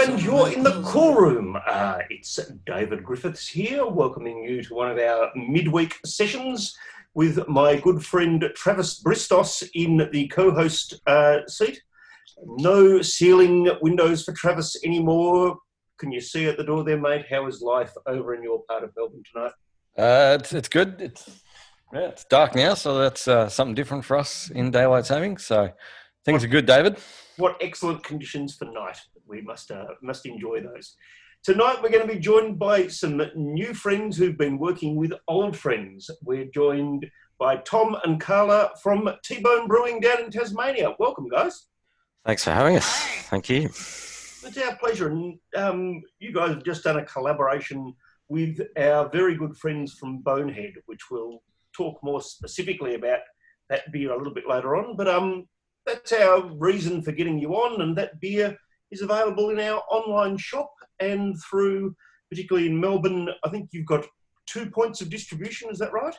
and you're in the cool room. Uh, it's Davydd Griffiths here, welcoming you to one of our midweek sessions with my good friend Travis Bristos in the co host uh, seat. No ceiling windows for Travis anymore. Can you see at the door there, mate? How is life over in your part of Melbourne tonight? Uh, it's, it's good. It's yeah, it's dark now, so that's uh, something different for us in daylight saving. So things are good, Davydd. What excellent conditions for night. We must uh, must enjoy those. Tonight we're going to be joined by some new friends who've been working with old friends. We're joined by Tom and Carla from T-Bone Brewing down in Tasmania. Welcome, guys. Thanks for having us. Thank you. It's our pleasure. And um, you guys have just done a collaboration with our very good friends from Bonehead, which we'll talk more specifically about that beer a little bit later on. But um, that's our reason for getting you on, and that beer is available in our online shop and through, particularly in Melbourne. I think you've got two points of distribution. Is that right?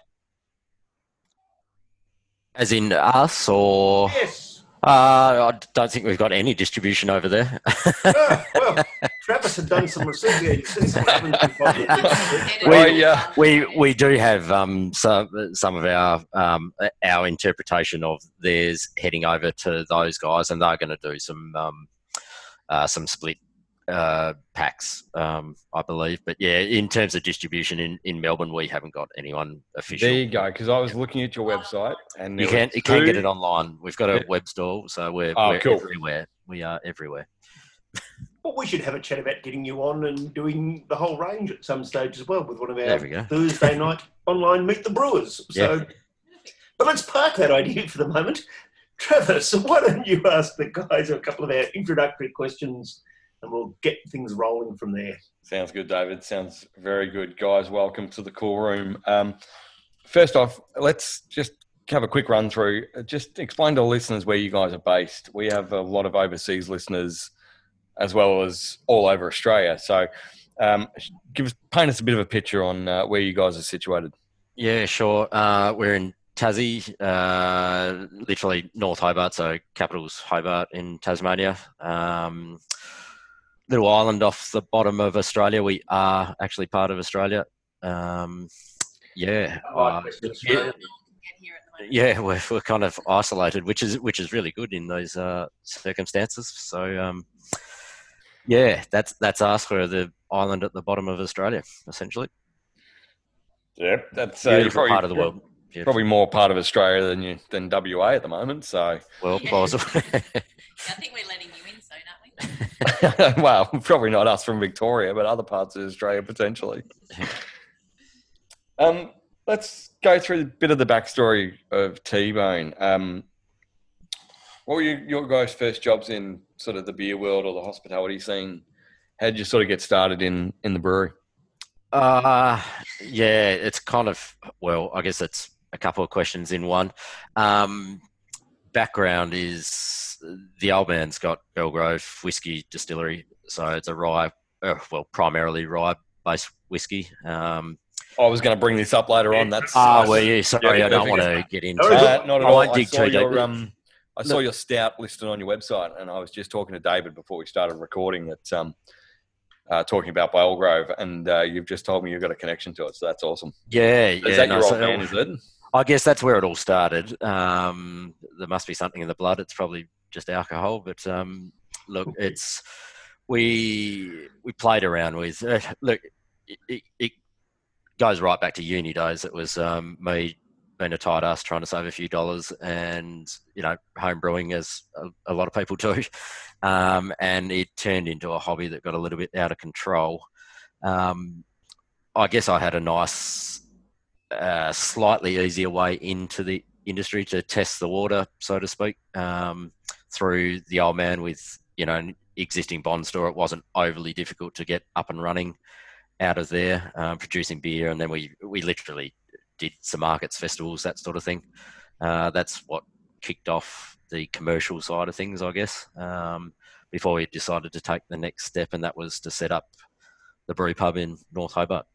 As in us, or Yes. uh, I don't think we've got any distribution over there. Ah, well, Travis had done some research there. You see some haven't been bothered. We- uh, we we do have um, some some of our um, our interpretation of theirs heading over to those guys, and they're going to do some um, uh, some split uh, packs, um, I believe. But yeah, in terms of distribution in, in Melbourne, we haven't got anyone official. There you go. Because I was looking at your website, and You there were can you can get it online. We've got a Yeah. web store, so we're, Oh, we're cool. everywhere. We are everywhere. Well, we should have a chat about getting you on and doing the whole range at some stage as well with one of our There we go. Thursday night online Meet the Brewers. So, but let's park that idea for the moment. Travis, why don't you ask the guys a couple of our introductory questions and we'll get things rolling from there. Sounds good, Davydd. Sounds very good, guys. Welcome to the cool room. Um, first off, let's just have a quick run through. Uh, Just explain to the listeners where you guys are based. We have a lot of overseas listeners, as well as all over Australia. So, um, give us paint us a bit of a picture on uh, where you guys are situated. Yeah, sure. Uh, we're in Tassie, uh, literally North Hobart, so capital's Hobart in Tasmania. Um, little island off the bottom of Australia. We are actually part of Australia. Um, yeah, uh, yeah, yeah, we're, we're kind of isolated, which is which is really good in those uh, circumstances. So, um, yeah, that's that's us. We're the island at the bottom of Australia, essentially. Yeah, that's uh, Beautiful part of the world. Beautiful. Probably more part of Australia than you than WA at the moment. So, Well, Yeah. possible. I think we're letting you in soon, aren't we? well, probably not us from Victoria, but other parts of Australia potentially. um, let's go through a bit of the backstory of T Bone. Um, what were you, your guys' first jobs in sort of the beer world or the hospitality scene? How did you sort of get started in in the brewery? Uh, yeah, it's kind of, well, I guess it's a couple of questions in one. Um, background is the old man's got Belgrove Whiskey Distillery. So it's a rye, uh, well, primarily rye based whiskey. Um, I was going to bring this up later on. That's oh, uh, well, yeah, sorry, yeah, I don't want to get into No, that. Uh, not at I all. won't I saw too your um, I saw your stout listed on your website, and I was just talking to Davydd before we started recording that um, uh, talking about Belgrove, and uh, you've just told me you've got a connection to it, so that's awesome. Yeah, Is yeah. that no, your old so- man? Is it? I guess that's where it all started. Um, there must be something in the blood. It's probably just alcohol, but um, look, it's we we played around with. Uh, look, it, it, it goes right back to uni days. It was um, me being a tight ass trying to save a few dollars, and you know, home brewing as a, a lot of people do, um, and it turned into a hobby that got a little bit out of control. Um, I guess I had a nice uh, slightly easier way into the industry to test the water, so to speak, um, through the old man with you know an existing bond store. It wasn't overly difficult to get up and running out of there, um, producing beer, and then we we literally did some markets, festivals, that sort of thing. Uh, that's what kicked off the commercial side of things, I guess. Um, before we decided to take the next step, and that was to set up the brew pub in North Hobart.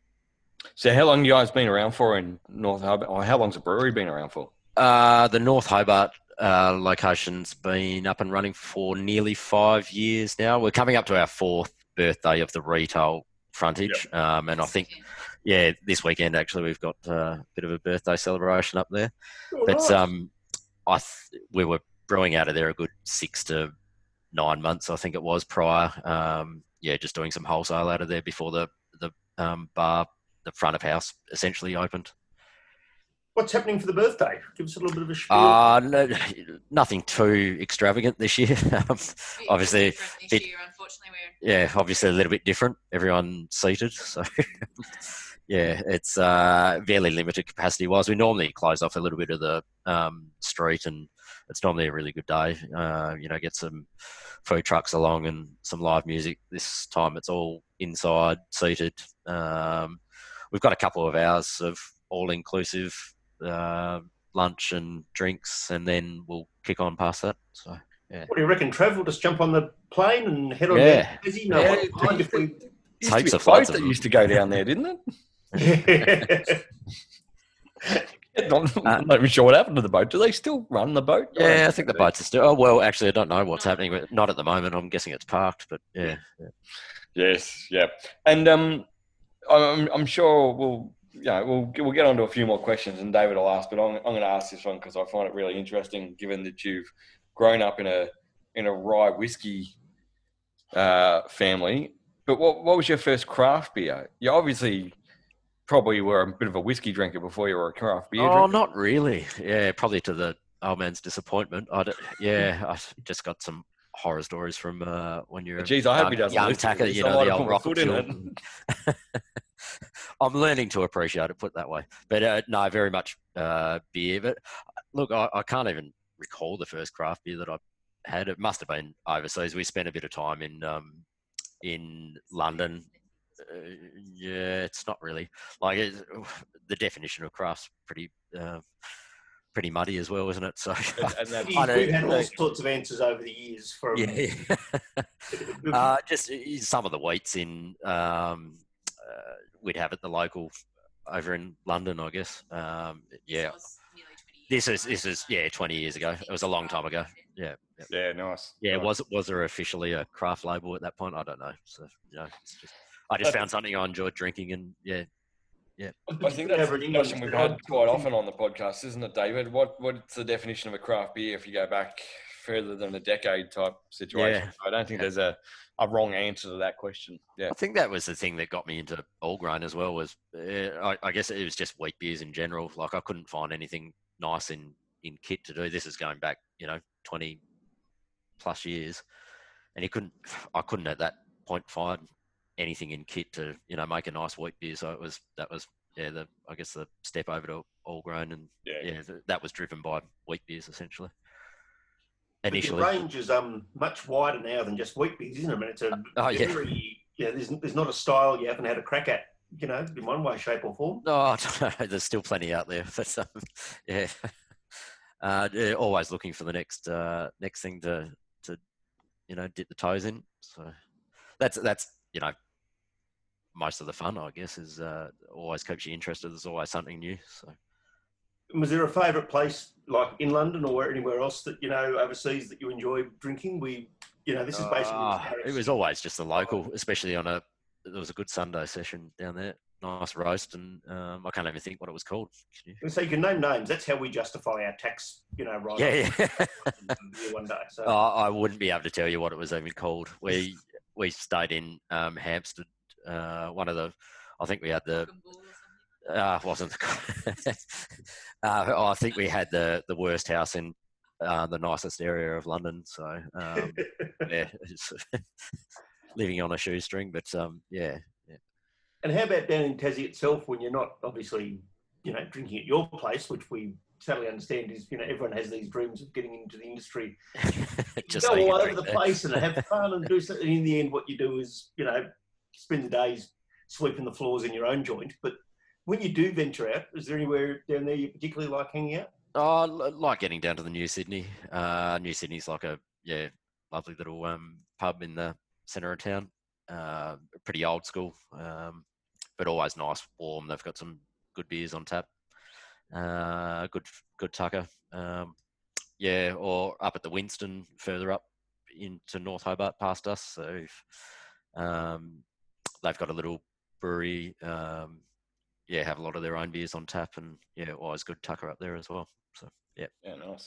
So, how long you guys been around for in North Hobart? Or how long's the brewery been around for? Uh, the North Hobart uh, location's been up and running for nearly five years now. We're coming up to our fourth birthday of the retail frontage, um, and I think yeah, this weekend actually we've got uh, a bit of a birthday celebration up there. Oh, But nice. um, I th- we were brewing out of there a good six to nine months, I think it was prior. Um, yeah, just doing some wholesale out of there before the the um, bar, the front of house, essentially opened. What's happening for the birthday? Give us a little bit of a spiel. Uh, no, nothing too extravagant this year. Um, obviously, different this it- year, unfortunately, we're yeah, obviously a little bit different. Everyone seated, so yeah, it's uh, fairly limited capacity wise. We normally close off a little bit of the um, street, and it's normally a really good day. Uh, you know, get some food trucks along and some live music. This time it's all inside, seated. Um, we've got a couple of hours of all inclusive uh, lunch and drinks, and then we'll kick on past that. So. what do you reckon, Trav? We'll just jump on the plane and head on Yeah. down to Tassie? No, Yeah, what mind if we... Used to a of floods boat that used to go down there, didn't it? Not, not even sure what happened to the boat. Do they still run the boat? Yeah, I think the boats are still. Oh well, actually, I don't know what's happening. But not at the moment. I'm guessing it's parked. But yeah, Yes, yeah, and um, I'm, I'm sure we'll, yeah, we'll we'll get on to a few more questions, and David will ask, but I'm, I'm going to ask this one because I find it really interesting, given that you've grown up in a in a rye whiskey uh, family. But what what was your first craft beer? You obviously probably were a bit of a whiskey drinker before you were a craft beer oh, drinker. not really. Yeah, probably to the old man's disappointment. I yeah, I just got some horror stories from uh, when you're. a Jeez, I hope young- he doesn't young tacker. You know the old rocket fuel. I'm learning to appreciate it. Put it that way, but uh, no, very much uh, beer. But look, I, I can't even recall the first craft beer that I had. It must have been overseas. We spent a bit of time in um, in London. Uh, yeah, it's not really like it, the definition of craft's pretty uh, pretty muddy as well, isn't it? So And, and that's, We've had all sorts of answers over the years from... yeah. Uh, just uh, some of the wheats in um, uh, we'd have at the local over in London, I guess. Um, yeah, was nearly 20 years this is this is yeah, twenty years ago. It was a long time ago. Yeah, yeah, yeah, nice. yeah. Nice. Was was there officially a craft label at that point? I don't know. So you know, it's just I just found something I enjoyed drinking, and yeah, I think that's a discussion we've had quite often on the podcast, isn't it, Davydd? What what's the definition of a craft beer if you go back further than a decade type situation? Yeah. I don't think Yeah. there's a, a wrong answer to that question. Yeah. I think that was the thing that got me into all grain as well. Was uh, I, I guess it was just wheat beers in general. Like I couldn't find anything nice in in kit to do. This is going back, you know, twenty plus years, and you couldn't. I couldn't at that point find anything in kit to you know make a nice wheat beer. So it was that was yeah the I guess the step over to all grain and Yeah. yeah th- that was driven by wheat beers essentially. But your range is um much wider now than just wheat beers, isn't it? I mean, it's a Oh, yeah. very yeah. There's there's not a style you haven't had a crack at, you know, in one way, shape, or form. No, I don't know. There's still plenty out there, but um, yeah, uh, yeah, always looking for the next uh, next thing to to you know dip the toes in. So that's that's you know most of the fun, I guess, is uh, always keeps you interested. There's always something new. So Was there a favourite place like in London or anywhere else that you know overseas that you enjoy drinking? We, you know, this is basically Ah, it was always just the local, especially on a there was a good Sunday session down there. Nice roast, and um, I can't even think what it was called. You- So you can name names. That's how we justify our tax, you know, right? Yeah, yeah. one day. So Oh, I wouldn't be able to tell you what it was even called. We we stayed in um, Hampstead. Uh, one of the, I think we had the. Broken Bull or something. Uh, wasn't uh, oh, I think we had the the worst house in uh, the nicest area of London. So um, yeah, living on a shoestring. But um, yeah, And how about down in Tassie itself when you're not obviously, you know, drinking at your place, which we totally understand is, you know, everyone has these dreams of getting into the industry. just go so all over the place and have fun and do something. In the end, what you do is, you know, spend the days sweeping the floors in your own joint. But when you do venture out, is there anywhere down there you particularly like hanging out? Oh, l- like getting down to the New Sydney. Uh, New Sydney's like a yeah, lovely little um, pub in the centre of town. Uh, pretty old school, um, but always nice, warm. They've got some good beers on tap. Uh, good, good tucker. Um, yeah, or up at the Winston, further up into North Hobart past us. So um, they've got a little brewery. Um, yeah, have a lot of their own beers on tap, and yeah, always good tucker up there as well. So yeah, Yeah, nice.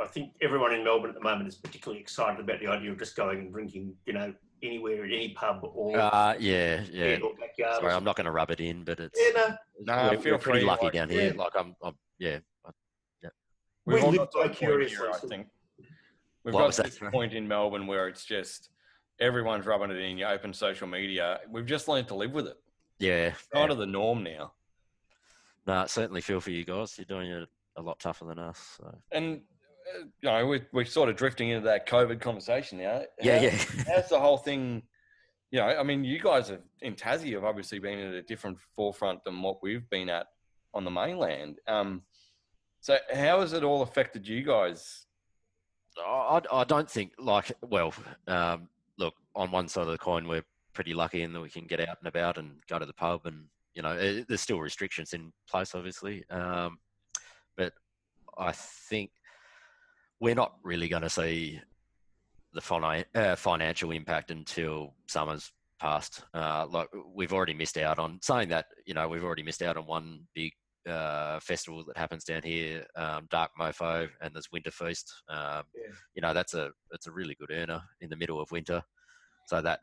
I think everyone in Melbourne at the moment is particularly excited about the idea of just going and drinking, you know, anywhere at any pub or uh, yeah, yeah. or backyard. Sorry, I'm not going to rub it in, but it's yeah, no, No, we're, feel we're pretty free, lucky like, down here. yeah. Like I'm, I'm yeah, We We've all live got to a point here, I think. We've What got to that, this sorry? point in Melbourne where it's just everyone's rubbing it in. You open social media. We've just learned to live with it. Yeah. Kind of the norm now. No, I certainly feel for you guys. You're doing it a lot tougher than us. So. And uh, you know, we're, we're sort of drifting into that COVID conversation now. Yeah, How- yeah. How's the whole thing? You know, I mean, you guys have in Tassie have obviously been at a different forefront than what we've been at on the mainland. Um, so how has it all affected you guys? I, I don't think like well, um, look on one side of the coin we're pretty lucky in that we can get out and about and go to the pub and you know eh, there's still restrictions in place obviously, um, but I think we're not really going to see the uh, financial impact until summer's passed. Uh, like we've already missed out on saying that you know we've already missed out on one big uh, festival that happens down here, um, Dark Mofo, and there's Winter Feast. Um, Yeah. You know that's a it's a really good earner in the middle of winter. So that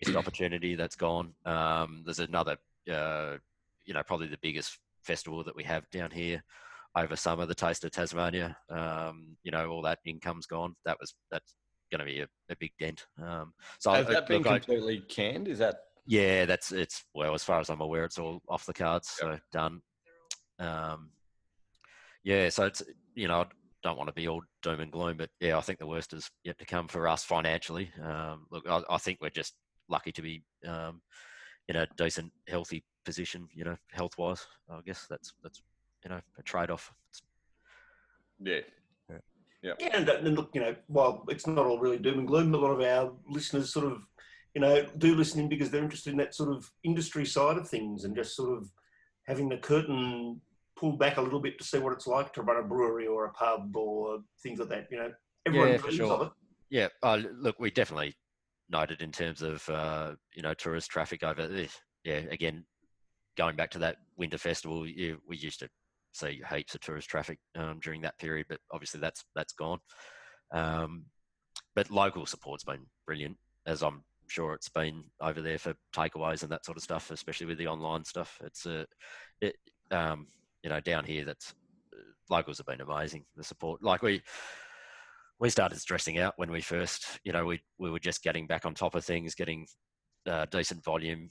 missed opportunity that's gone. Um, there's another, uh, you know, probably the biggest festival that we have down here over summer, the Taste of Tasmania. Um, you know, all that income's gone. That was that's going to be a, a big dent. Um, so Has I- that been look, I- completely canned? Is that yeah, that's it's well as far as I'm aware, it's all off the cards, so done. Um, yeah, so it's you know don't want to be all doom and gloom, but yeah, I think the worst is yet to come for us financially. Um, look, I, I think we're just lucky to be um, in a decent, healthy position, you know, health wise. I guess that's that's you know a trade off. yeah? Yeah, and, and look, you know, while it's not all really doom and gloom, a lot of our listeners sort of, you know, do listen in because they're interested in that sort of industry side of things and just sort of having the curtain pulled back a little bit to see what it's like to run a brewery or a pub or things like that. You know, everyone Yeah, dreams sure. of it. Yeah, uh, look, we definitely noted in terms of uh, you know tourist traffic over. eh, Yeah, again, going back to that winter festival, yeah, we used to see heaps of tourist traffic um, during that period, but obviously that's that's gone. Um, but local support's been brilliant, as I'm sure it's been over there for takeaways and that sort of stuff, especially with the online stuff. It's a, it, um, you know, down here that's uh, locals have been amazing. The support, like we we started stressing out when we first, you know, we we were just getting back on top of things, getting uh, decent volume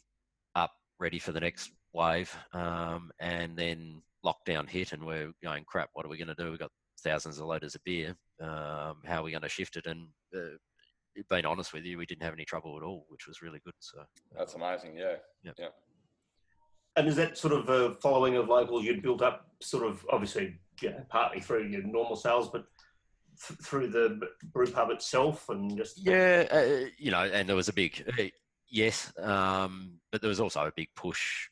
up, ready for the next wave, um, and then lockdown hit, and we're going, crap, what are we going to do? We've got thousands of litres of beer. Um, how are we going to shift it? And uh, being honest with you, we didn't have any trouble at all, which was really good. So That's amazing. Yeah. Yep. Yeah. And is that sort of a following of locals you'd built up, sort of obviously, know, partly through your normal sales, but th- through the brew pub itself and just Yeah, uh, you know, and there was a big uh, yes, um, but there was also a big push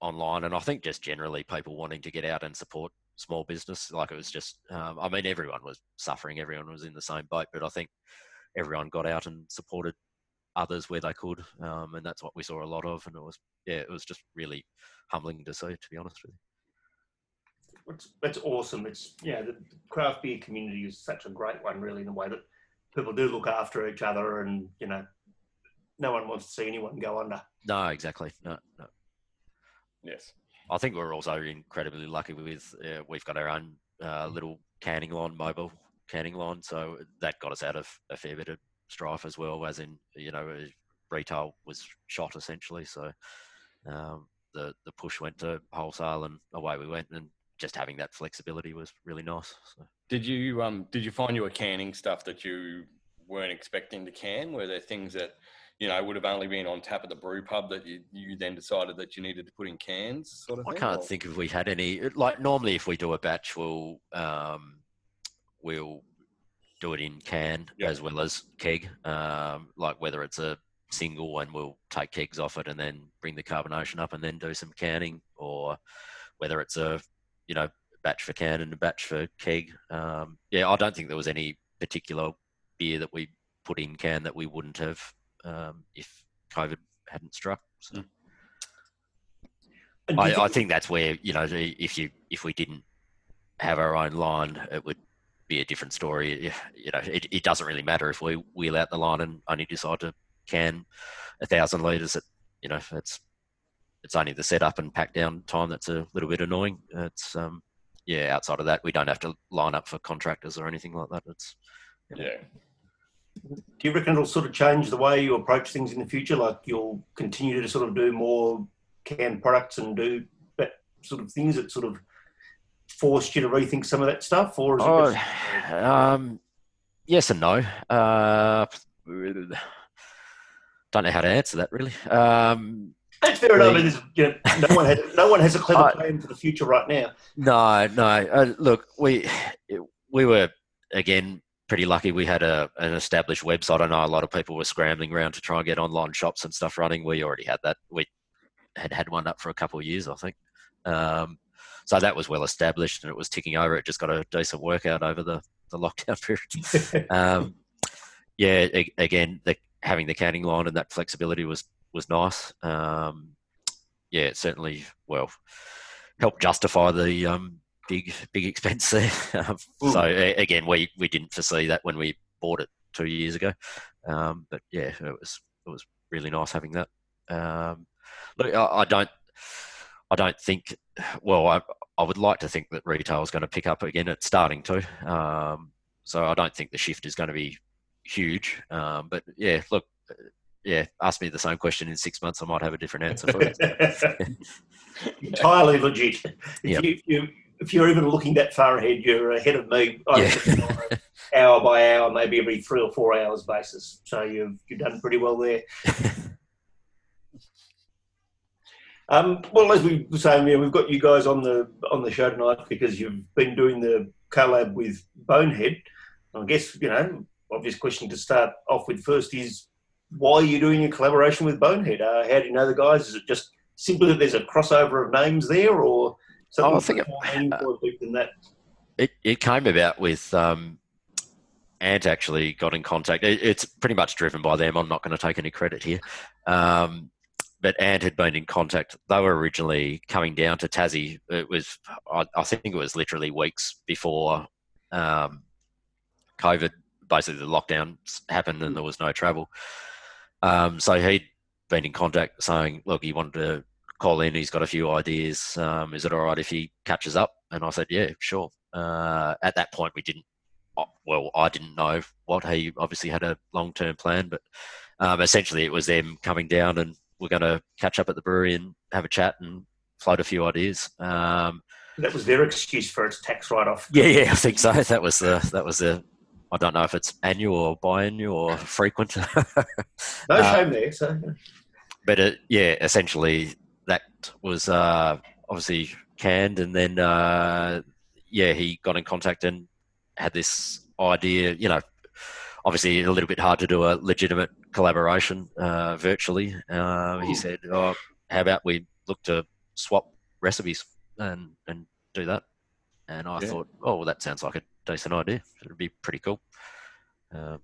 online, and I think just generally people wanting to get out and support small business. Like it was just, um, I mean, everyone was suffering, everyone was in the same boat, but I think everyone got out and supported others where they could, um, and that's what we saw a lot of. And it was, yeah, it was just really humbling to see, to be honest with you. It's, that's awesome. It's yeah, the craft beer community is such a great one, really, in a way that people do look after each other, and you know, no one wants to see anyone go under. No, exactly. No, no. Yes. I think we're also incredibly lucky with uh, we've got our own uh, little canning line, mobile canning line, so that got us out of a fair bit of strife as well. As in, you know, retail was shot essentially, so um, the the push went to wholesale, and away we went. And just having that flexibility was really nice. So. Did you um did you find you were canning stuff that you weren't expecting to can? Were there things that you know would have only been on tap at the brew pub that you, you then decided that you needed to put in cans? Sort of. I thing, can't or- think if we had any. Like normally, if we do a batch, we'll um, we'll do it in can Yeah. as well as keg. Um, like whether it's a single and we'll take kegs off it and then bring the carbonation up and then do some canning, or whether it's a you know batch for can and a batch for keg. Um, yeah, I don't think there was any particular beer that we put in can that we wouldn't have um, if COVID hadn't struck. So And do I, I think that's where you know if you if we didn't have our own line, it would be a different story. If, you know, it, it doesn't really matter if we wheel out the line and only decide to can a thousand liters. It you know it's it's only the setup and pack down time that's a little bit annoying. It's um yeah outside of that we don't have to line up for contractors or anything like that. It's Yeah. Do you reckon it'll sort of change the way you approach things in the future? Like you'll continue to sort of do more canned products and do sort of things that sort of forced you to rethink some of that stuff, or is it Oh, just- um, yes and no. Uh, don't know how to answer that really. Um, that's fair enough. you know, no one has no one has a clever I- plan for the future right now. no, no. Uh, look, we we were again pretty lucky. We had a an established website. I know a lot of people were scrambling around to try and get online shops and stuff running. We already had that. We had had one up for a couple of years, I think. Um, so that was well established and it was ticking over. It just got a decent workout over the the lockdown period. um, yeah, a- again, the, having the canning line and that flexibility was was nice. Um, yeah, it certainly well helped justify the um, big big expense there. Um, so a- again, we we didn't foresee that when we bought it two years ago. Um, but yeah, it was it was really nice having that. Um, look, I, I don't I don't think. Well, I I would like to think that retail is going to pick up again. It's starting to. Um, so I don't think the shift is going to be huge. Um, but yeah, look, uh, yeah, ask me the same question in six months, I might have a different answer for it. Entirely legit. If, Yep. you, if, you, if you're even looking that far ahead, you're ahead of me. Yeah. look at it on an hour by hour, maybe every three or four hours basis. So you've you've done pretty well there. Um, well, as we were saying, yeah, we've got you guys on the on the show tonight because you've been doing the collab with Bonehead. I guess you know, obvious question to start off with first is why are you doing a collaboration with Bonehead? Uh, how do you know the guys? Is it just simply that there's a crossover of names there, or something Oh, I think it- more deep than that? It it came about with um, Ant actually got in contact. It, it's pretty much driven by them. I'm not going to take any credit here. Um, but Ant had been in contact. They were originally coming down to Tassie. It was, I, I think it was literally weeks before um, COVID, basically the lockdowns happened and there was no travel. Um, so he'd been in contact saying, look, he wanted to call in. He's got a few ideas. Um, is it all right if he catches up? And I said, yeah, sure. Uh, at that point, we didn't. uh, Well, I didn't know what he obviously had a long term plan, but um, essentially it was them coming down and we're going to catch up at the brewery and have a chat and float a few ideas. Um, That was their excuse for its tax write-off. yeah, yeah, I think so. That was the that was the. I don't know if it's annual or biannual or frequent. No Uh, shame there. So but it, yeah, essentially that was uh, obviously canned, and then uh, yeah, he got in contact and had this idea. You know, obviously a little bit hard to do a legitimate collaboration uh, virtually. Uh, he said, "Oh, how about we look to swap recipes and and do that?" And I Yeah. thought, "Oh, well, that sounds like a decent idea. It'd be pretty cool." Um,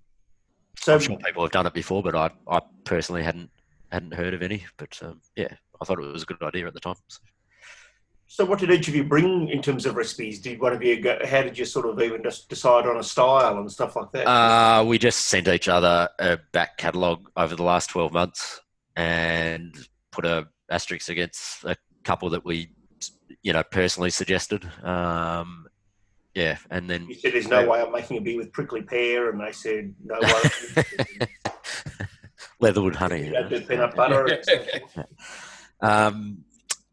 so I'm sure people have done it before, but I, I personally hadn't hadn't heard of any. But um, yeah, I thought it was a good idea at the time. So, So, what did each of you bring in terms of recipes? Did one of you go? How did you sort of even just decide on a style and stuff like that? uh, we just sent each other a back catalogue over the last twelve months and put a asterisk against a couple that we, you know, personally suggested. Um, yeah, and then you said there's no way I'm making a beer with prickly pear, and they said no way. Leatherwood honey. You do peanut butter. Um,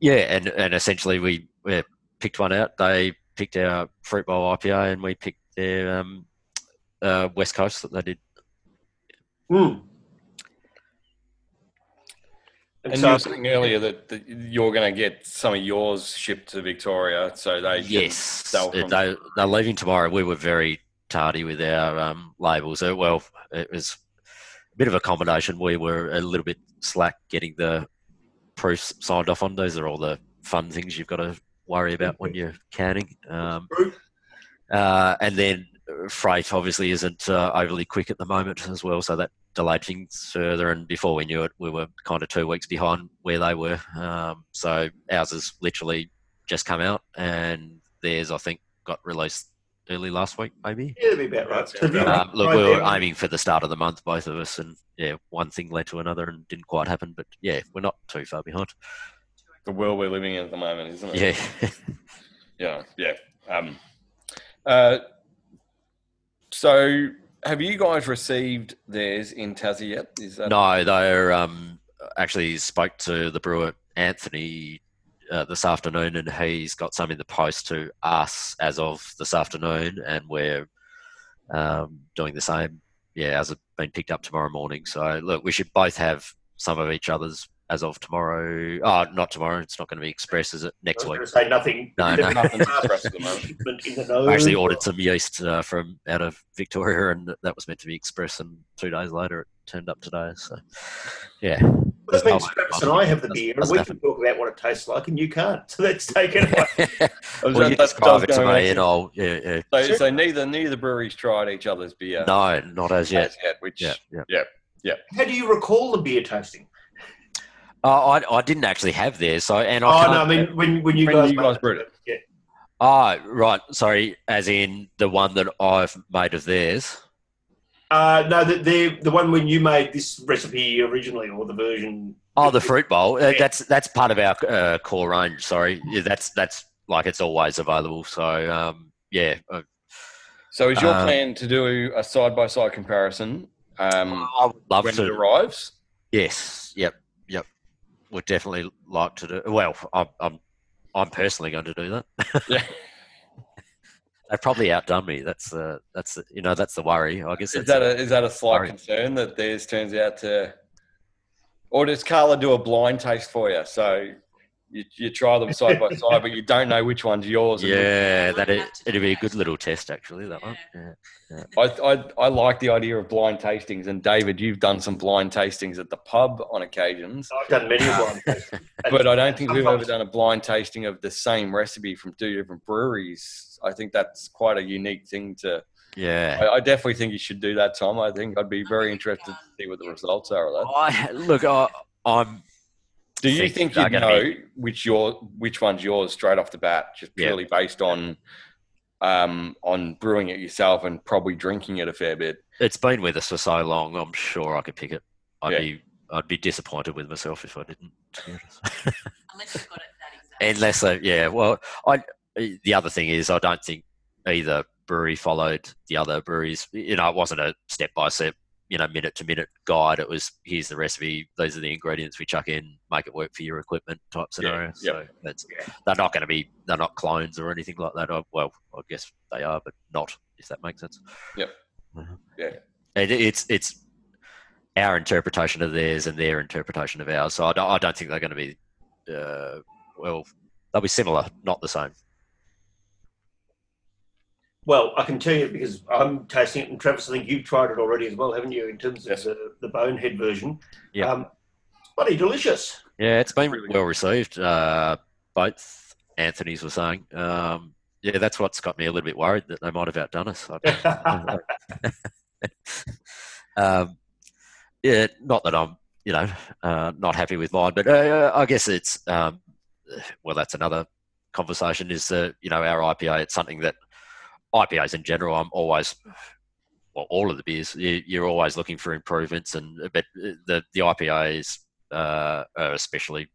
yeah, and, and essentially we, we picked one out. They picked our fruit bowl IPA, and we picked their um, uh, West Coast that they did. Mm. And, And so, you were saying earlier that, that you're going to get some of yours shipped to Victoria, so they can Yes, sell from they they're leaving tomorrow. We were very tardy with our um, labels. Uh, well, it was a bit of a combination. We were a little bit slack getting the proofs signed off on. Those are all the fun things you've got to worry about when you're canning. Um, uh, and then freight obviously isn't uh, overly quick at the moment as well, so that delayed things further. And before we knew it, we were kind of two weeks behind where they were. Um, so ours has literally just come out, and theirs I think got released early last week, maybe. Yeah, that'd be about right. That's So have you about Um, look, tried we were them? aiming for the start of the month, both of us, and yeah, one thing led to another and didn't quite happen. But yeah, we're not too far behind. The world we're living in at the moment, isn't it? Yeah. Yeah, yeah. Um, uh, so, have you guys received theirs in Tassie yet? Is that no, they're um, actually spoke to the brewer Anthony uh, this afternoon, and he's got some in the post to us as of this afternoon, and we're um, doing the same. Yeah, as it been picked up tomorrow morning. So look, we should both have some of each other's as of tomorrow. Oh, not tomorrow. It's not going to be express, is it? I Next was week. say nothing. No, no. nothing expressed at the moment? Shipment in the nose. I actually ordered some yeast uh, from out of Victoria, and that was meant to be express, and two days later it turned up today. So, yeah, Well, that There's no means way Travis and I have the beer, and we happen. can talk about what it tastes like, and you can't. So let's take it away. was well, that- you describe it to was going me, and I'll yeah, yeah. So, so neither neither breweries tried each other's beer No, not as yet. as yet, which Yeah, yeah. yeah. How do you recall the beer tasting? Uh, I I didn't actually have theirs, so and I Oh can't. no, I mean when when you When guys you guys made brewed it. Yeah. Ah, right. Sorry, as in the one that I've made of theirs. Uh, no, the, the the one when you made this recipe originally, or the version. Oh, the fruit bowl. Uh, Yeah. That's that's part of our uh, core range. Sorry, yeah, that's that's like it's always available. So um, yeah, uh, So, is your Um, plan to do a side by side comparison um, I would love when it arrives? Yes. Yep. Yep. Would definitely like to do. Well, I'm I'm, I'm personally going to do that. Yeah. They've probably outdone me. That's the that's the, you know that's the worry. I guess Is that's that a, is that a slight Sorry. concern that theirs turns out to, or does Carla do a blind taste for you? So you, you try them side by side, but you don't know which one's yours. yeah, that it, it'd be a good little test actually. That one. Yeah. I, I I like the idea of blind tastings, and Davydd, you've done some blind tastings at the pub on occasions, I've done many of blind tasting. but I don't think we've ever done a blind tasting of the same recipe from two different breweries. I think that's quite a unique thing to. Yeah. I, I definitely think you should do that, Tom. I think I'd be very interested to see what the results are of that. I look. I, I'm. Do you think think you'd know be- which your which one's yours straight off the bat, just Yeah. purely based on um, on brewing it yourself and probably drinking it a fair bit? It's been with us for so long. I'm sure I could pick it. I'd Yeah. be. I'd be disappointed with myself if I didn't. to be honest. Unless you've got it that exact. Unless, I, yeah. Well, I. The other thing is, I don't think either brewery followed the other breweries. You know, it wasn't a step by step, you know, minute to minute guide. It was here's the recipe, these are the ingredients we chuck in, make it work for your equipment type scenario. yeah. So that's Yeah. they're not going to be they're not clones or anything like that. I, well, I guess they are, but not if that makes sense. Yep. Mhm. Yeah. And it's it's our interpretation of theirs and their interpretation of ours. So I don't, I don't think they're going to be uh, well. They'll be similar, not the same. Well, I can tell you because I'm tasting it, and Travis, I think you've tried it already as well, haven't you? In terms of Yes. the, the bonehead version. Yeah. Um, bloody delicious. Yeah, it's been Really well received. Uh, both Anthony's were saying. Um, yeah, that's what's got me a little bit worried that they might have outdone us. Um, yeah, not that I'm, you know, uh, not happy with mine, but uh, I guess it's um, well, that's another conversation. Is uh, you know our IPA? It's something that IPAs in general. I'm always, well, all of the beers. You, you're always looking for improvements, and but the the IPAs uh, are especially,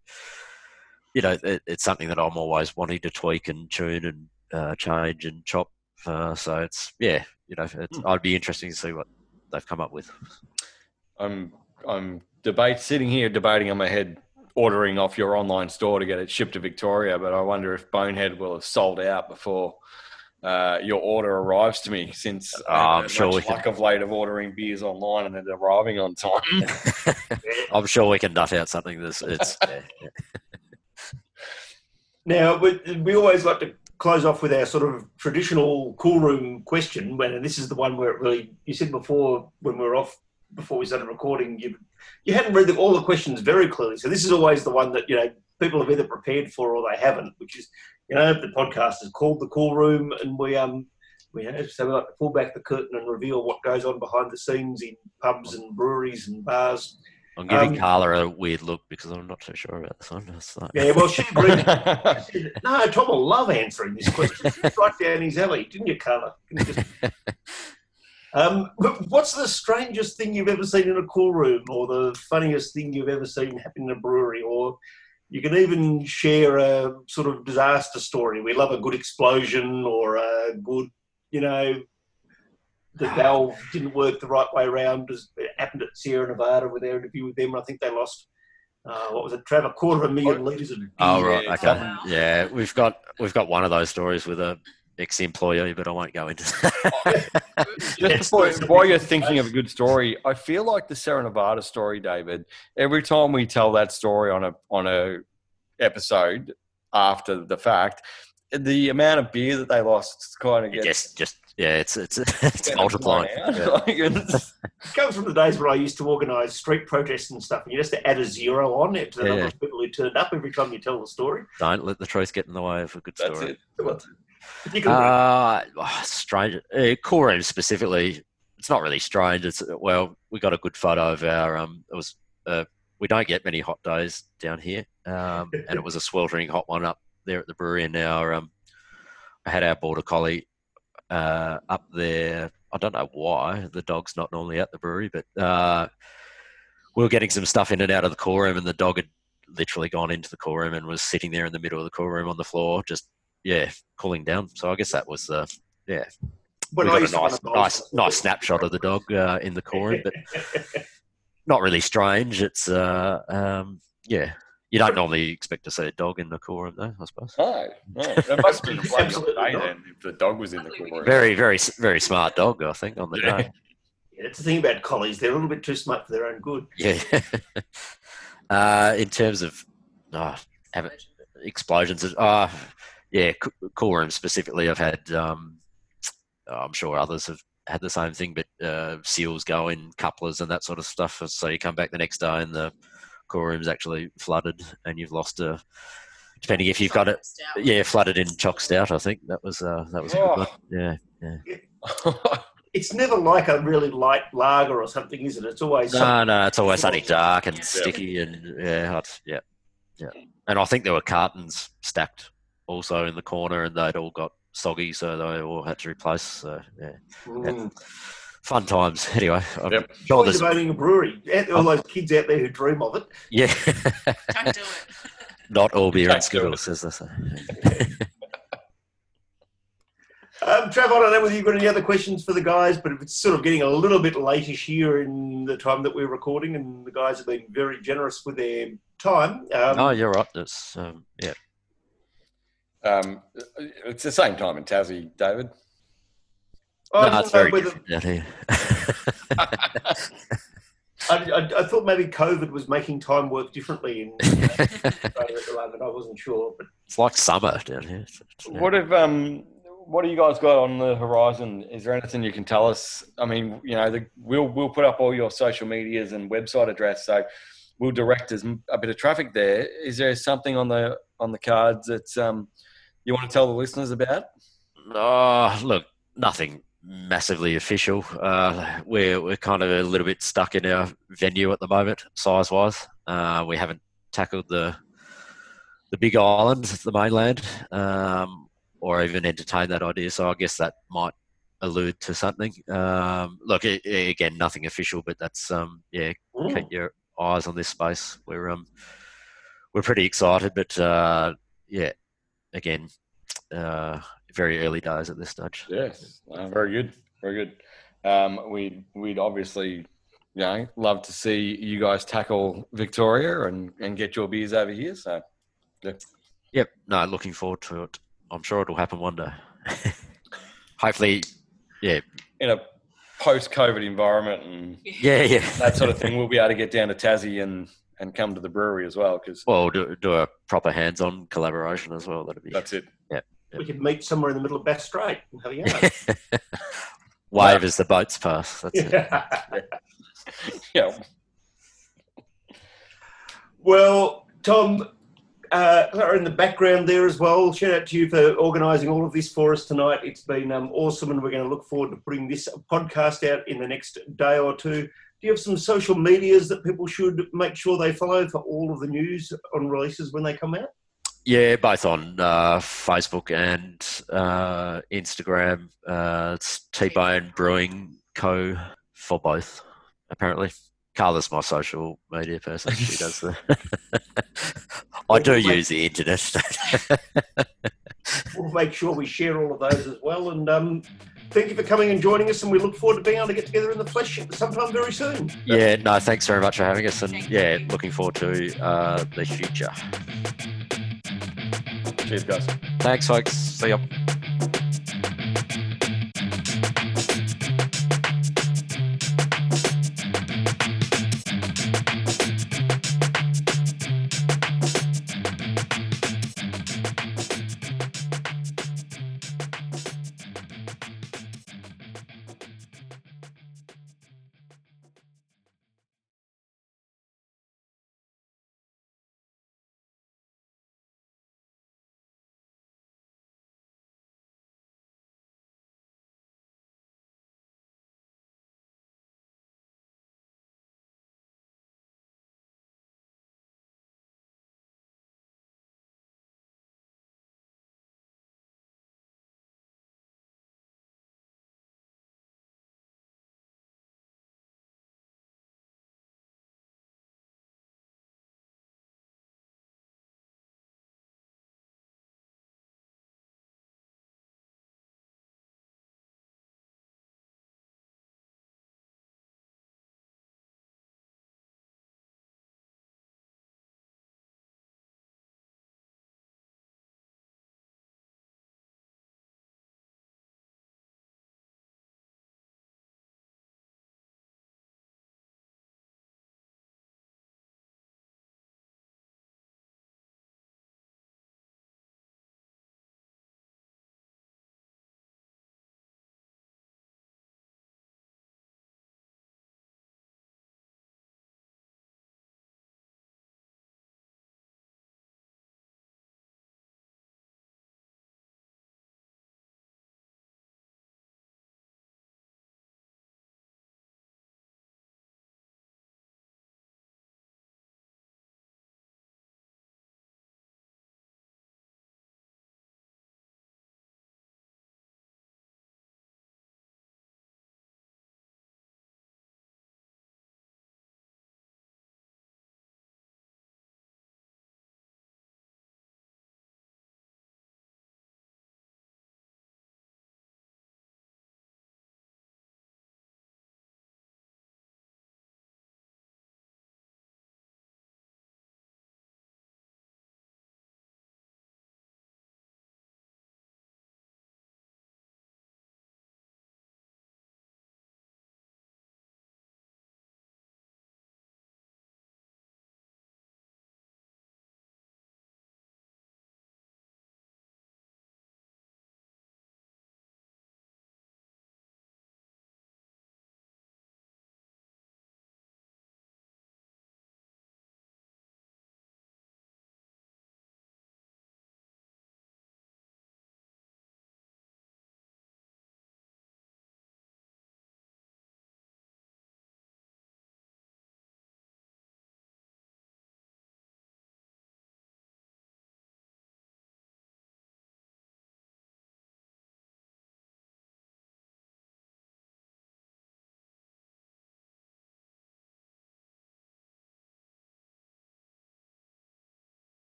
you know, it, it's something that I'm always wanting to tweak and tune and uh, change and chop. Uh, so it's yeah, you know, it's, Hmm. I'd be interesting to see what they've come up with. I'm I'm debate sitting here debating in my head ordering off your online store to get it shipped to Victoria, but I wonder if Bonehead will have sold out before uh, your order arrives to me. Since I'm uh, sure much we can- luck of late of ordering beers online and it arriving on time. I'm sure we can nut out something that's it's yeah, yeah. Now, we, we always like to close off with our sort of traditional cool room question. When and this is the one where it really, you said before when we were off, before we started recording, you you hadn't read the, all the questions very clearly. So this is always the one that you know people have either prepared for or they haven't. Which is, you know, the podcast is called the Cool Room, and we um we have so we like to pull back the curtain and reveal what goes on behind the scenes in pubs and breweries and bars. I'm giving Um, Carla a weird look because I'm not so sure about this one. Like- Yeah, well, she agreed. No, Tom will love answering this question. Right down his alley, didn't you, Carla? Can you just- Um, what's the strangest thing you've ever seen in a cool room, or the funniest thing you've ever seen happen in a brewery, or you can even share a sort of disaster story. We love a good explosion or a good, you know, the valve didn't work the right way around. As it happened at Sierra Nevada with their interview with them. I think they lost. Uh, what was it, Trevor? Quarter of a million litres of beer. Oh right, Yeah, okay. something. Yeah, we've got we've got one of those stories with a ex-employee, but I won't go into. Just before, while you're thinking of a good story, I feel like the Sierra Nevada story, Davydd. Every time we tell that story on a on a episode after the fact, the amount of beer that they lost kind of gets just just yeah, it's it's it's gets multiplying. Yeah. Like, it's- It comes from the days when I used to organise street protests and stuff, and you just add a zero on it to the number of people who turned up every time you tell the story. Don't let the truth get in the way of a good that's story. it. Uh, oh, strange. Uh, cool room specifically. It's not really strange. It's well, we got a good photo of our. Um, it was. Uh, we don't get many hot days down here, um, and it was a sweltering hot one up there at the brewery. And now, um, I had our border collie uh, up there. I don't know why the dog's not normally at the brewery, but uh, we were getting some stuff in and out of the cool room, and the dog had literally gone into the cool room and was sitting there in the middle of the cool room on the floor, just yeah, cooling down. So I guess that was the yeah. when we I got a nice, nice, nice snapshot of the dog uh, in the core but not really strange. It's uh, um, yeah. You don't normally expect to see a dog in the cool room, though. I suppose. No, no, that must have been a bloody Absolutely day not. then if the dog was in the corner. Very, very, very smart dog. I think on the Yeah. day. Yeah, that's the thing about collies; they're a little bit too smart for their own good. Yeah. uh, in terms of uh, have explosions, uh, yeah, c- cool room specifically. I've had. Um, I'm sure others have had the same thing, but uh, seals go in couplers and that sort of stuff. So you come back the next day and the cool room's actually flooded, and you've lost a. Depending if you've got it, yeah, flooded in choc stout. I think that was uh, that was a good Oh. one. Yeah. It's never like a really light lager or something, is it? It's always something No, no, it's always something dark and Yeah. sticky, and yeah, I'd- yeah, yeah. And I think there were cartons stacked also in the corner, and they'd all got soggy, so they all had to replace. So yeah, Mm. fun times. Anyway, I'm Yep. sure there's owning a brewery. All those kids out there who dream of it. yeah, Don't do it. not all beer and Don't do it. skittles, as they say. Um, Trav, I don't know whether you've got any other questions for the guys, but it's sort of getting a little bit latish here in the time that we're recording, and the guys have been very generous with their time. Um, no, you're right. It's um, yeah. Um, it's the same time in Tassie, Davydd. I no, just it's very whether- different out here. I, I, I thought maybe COVID was making time work differently in Australia at the moment. I wasn't sure, but it's like summer down here. It's- it's- yeah. What have um, what do you guys got on the horizon? Is there anything you can tell us? I mean, you know, the, we'll we'll put up all your social medias and website address, so we'll direct as m- a bit of traffic there. Is there something on the on the cards that um, you want to tell the listeners about? Oh, look, nothing massively official. Uh, we're we're kind of a little bit stuck in our venue at the moment, size wise. Uh, we haven't tackled the the big island, the mainland, um, or even entertained that idea. So I guess that might allude to something. Um, look, i i- again, nothing official, but that's um, yeah. mm, Keep your eyes on this space. We're um, we're pretty excited, but uh, yeah, again, uh, very early days at this stage. Yes, uh, very good, very good. Um, we'd we'd obviously, you know, love to see you guys tackle Victoria and and get your beers over here. So yeah. Yep. No, looking forward to it. I'm sure it'll happen one day. Hopefully, yeah, in a post-COVID environment and yeah, yeah. that sort of thing, we'll be able to get down to Tassie and and come to the brewery as well because Well, do, do a proper hands-on collaboration as well. That'd be that's it. Yeah. We could meet somewhere in the middle of Bass Strait and have a yarn. wave as the boats pass. That's it. Yeah. Well, Tom, uh, Carla in the background there as well. Shout out to you for organising all of this for us tonight. It's been um, awesome, and we're going to look forward to putting this podcast out in the next day or two. Do you have some social medias that people should make sure they follow for all of the news on releases when they come out? Yeah, both on uh, Facebook and uh, Instagram. Uh, it's T Bone Brewing Co. for both, apparently. Carla's my social media person. She does the. I do use the internet. We'll make sure we share all of those as well. And um, thank you for coming and joining us. And we look forward to being able to get together in the flesh sometime very soon. yeah, no, thanks very much for having us, and yeah, looking forward to uh, the future. Cheers, guys. Thanks, folks. See ya.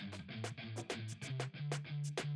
Thank you.